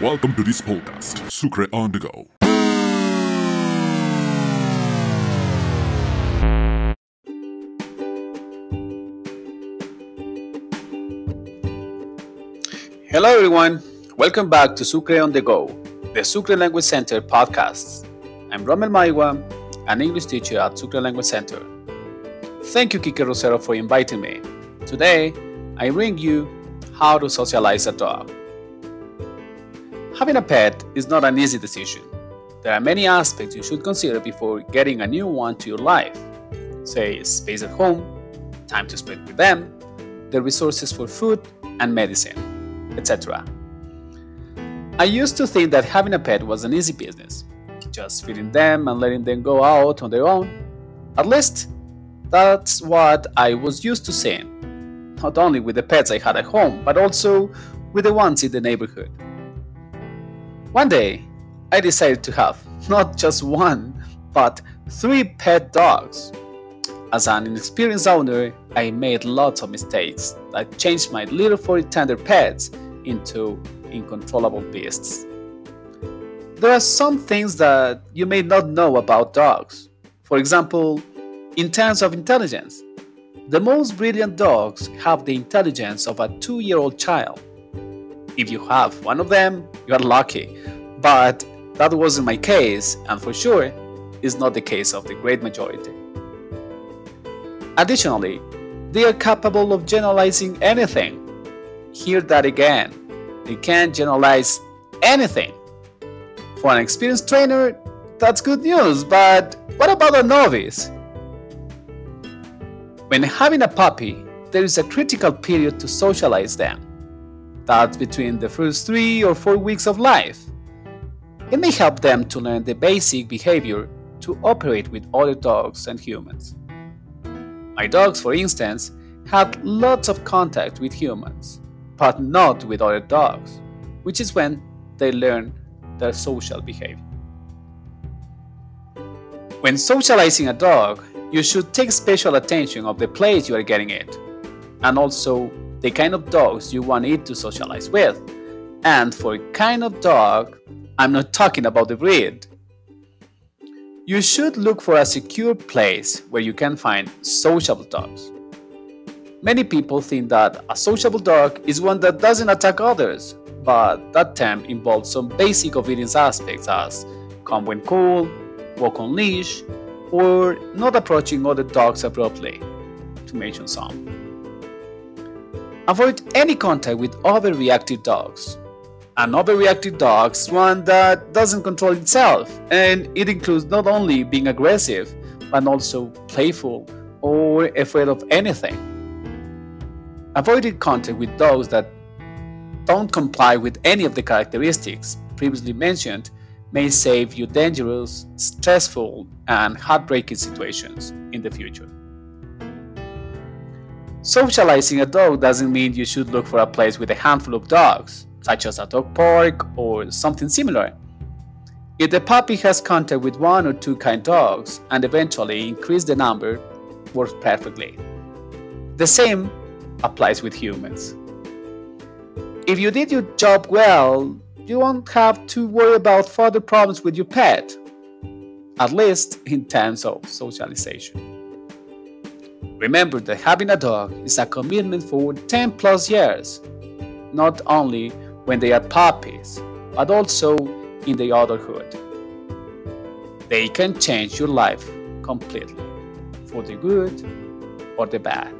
Welcome to this podcast, Sucre on the Go. Hello, everyone. Welcome back to Sucre on the Go, the Sucre Language Center podcast. I'm Romel Maiwa, an English teacher at Sucre Language Center. Thank you, Kike Rosero, for inviting me. Today, I bring you how to socialize a dog. Having a pet is not an easy decision. There are many aspects you should consider before getting a new one to your life. Say, space at home, time to spend with them, the resources for food and medicine, etc. I used to think that having a pet was an easy business, just feeding them and letting them go out on their own. At least, that's what I was used to seeing, not only with the pets I had at home, but also with the ones in the neighborhood. One day, I decided to have not just one, but three pet dogs. As an inexperienced owner, I made lots of mistakes that changed my little furry tender pets into uncontrollable beasts. There are some things that you may not know about dogs. For example, in terms of intelligence, the most brilliant dogs have the intelligence of a two year old child. If you have one of them, you are lucky. But that wasn't my case, and for sure, is not the case of the great majority. Additionally, they are capable of generalizing anything. Hear that again. They can generalize anything. For an experienced trainer, that's good news, but what about a novice? When having a puppy, there is a critical period to socialize them. That's between the first three or four weeks of life. It may help them to learn the basic behavior to operate with other dogs and humans. My dogs, for instance, had lots of contact with humans, but not with other dogs, which is when they learn their social behavior. When socializing a dog, you should take special attention of the place you are getting it, and also the kind of dogs you want it to socialize with. And for kind of dog, I'm not talking about the breed. You should look for a secure place where you can find sociable dogs. Many people think that a sociable dog is one that doesn't attack others, but that term involves some basic obedience aspects as come when cool, walk on leash, or not approaching other dogs abruptly, to mention some. Avoid any contact with overreactive dogs. An overreactive dog is one that doesn't control itself, and it includes not only being aggressive, but also playful or afraid of anything. Avoiding contact with dogs that don't comply with any of the characteristics previously mentioned may save you dangerous, stressful, and heartbreaking situations in the future. Socializing a dog doesn't mean you should look for a place with a handful of dogs, such as a dog park or something similar. If the puppy has contact with one or two kind dogs and eventually increase the number, works perfectly. The same applies with humans. If you did your job well, you won't have to worry about further problems with your pet, at least in terms of socialization. Remember that having a dog is a commitment for 10 plus years, not only when they are puppies, but also in the adulthood. They can change your life completely, for the good or the bad.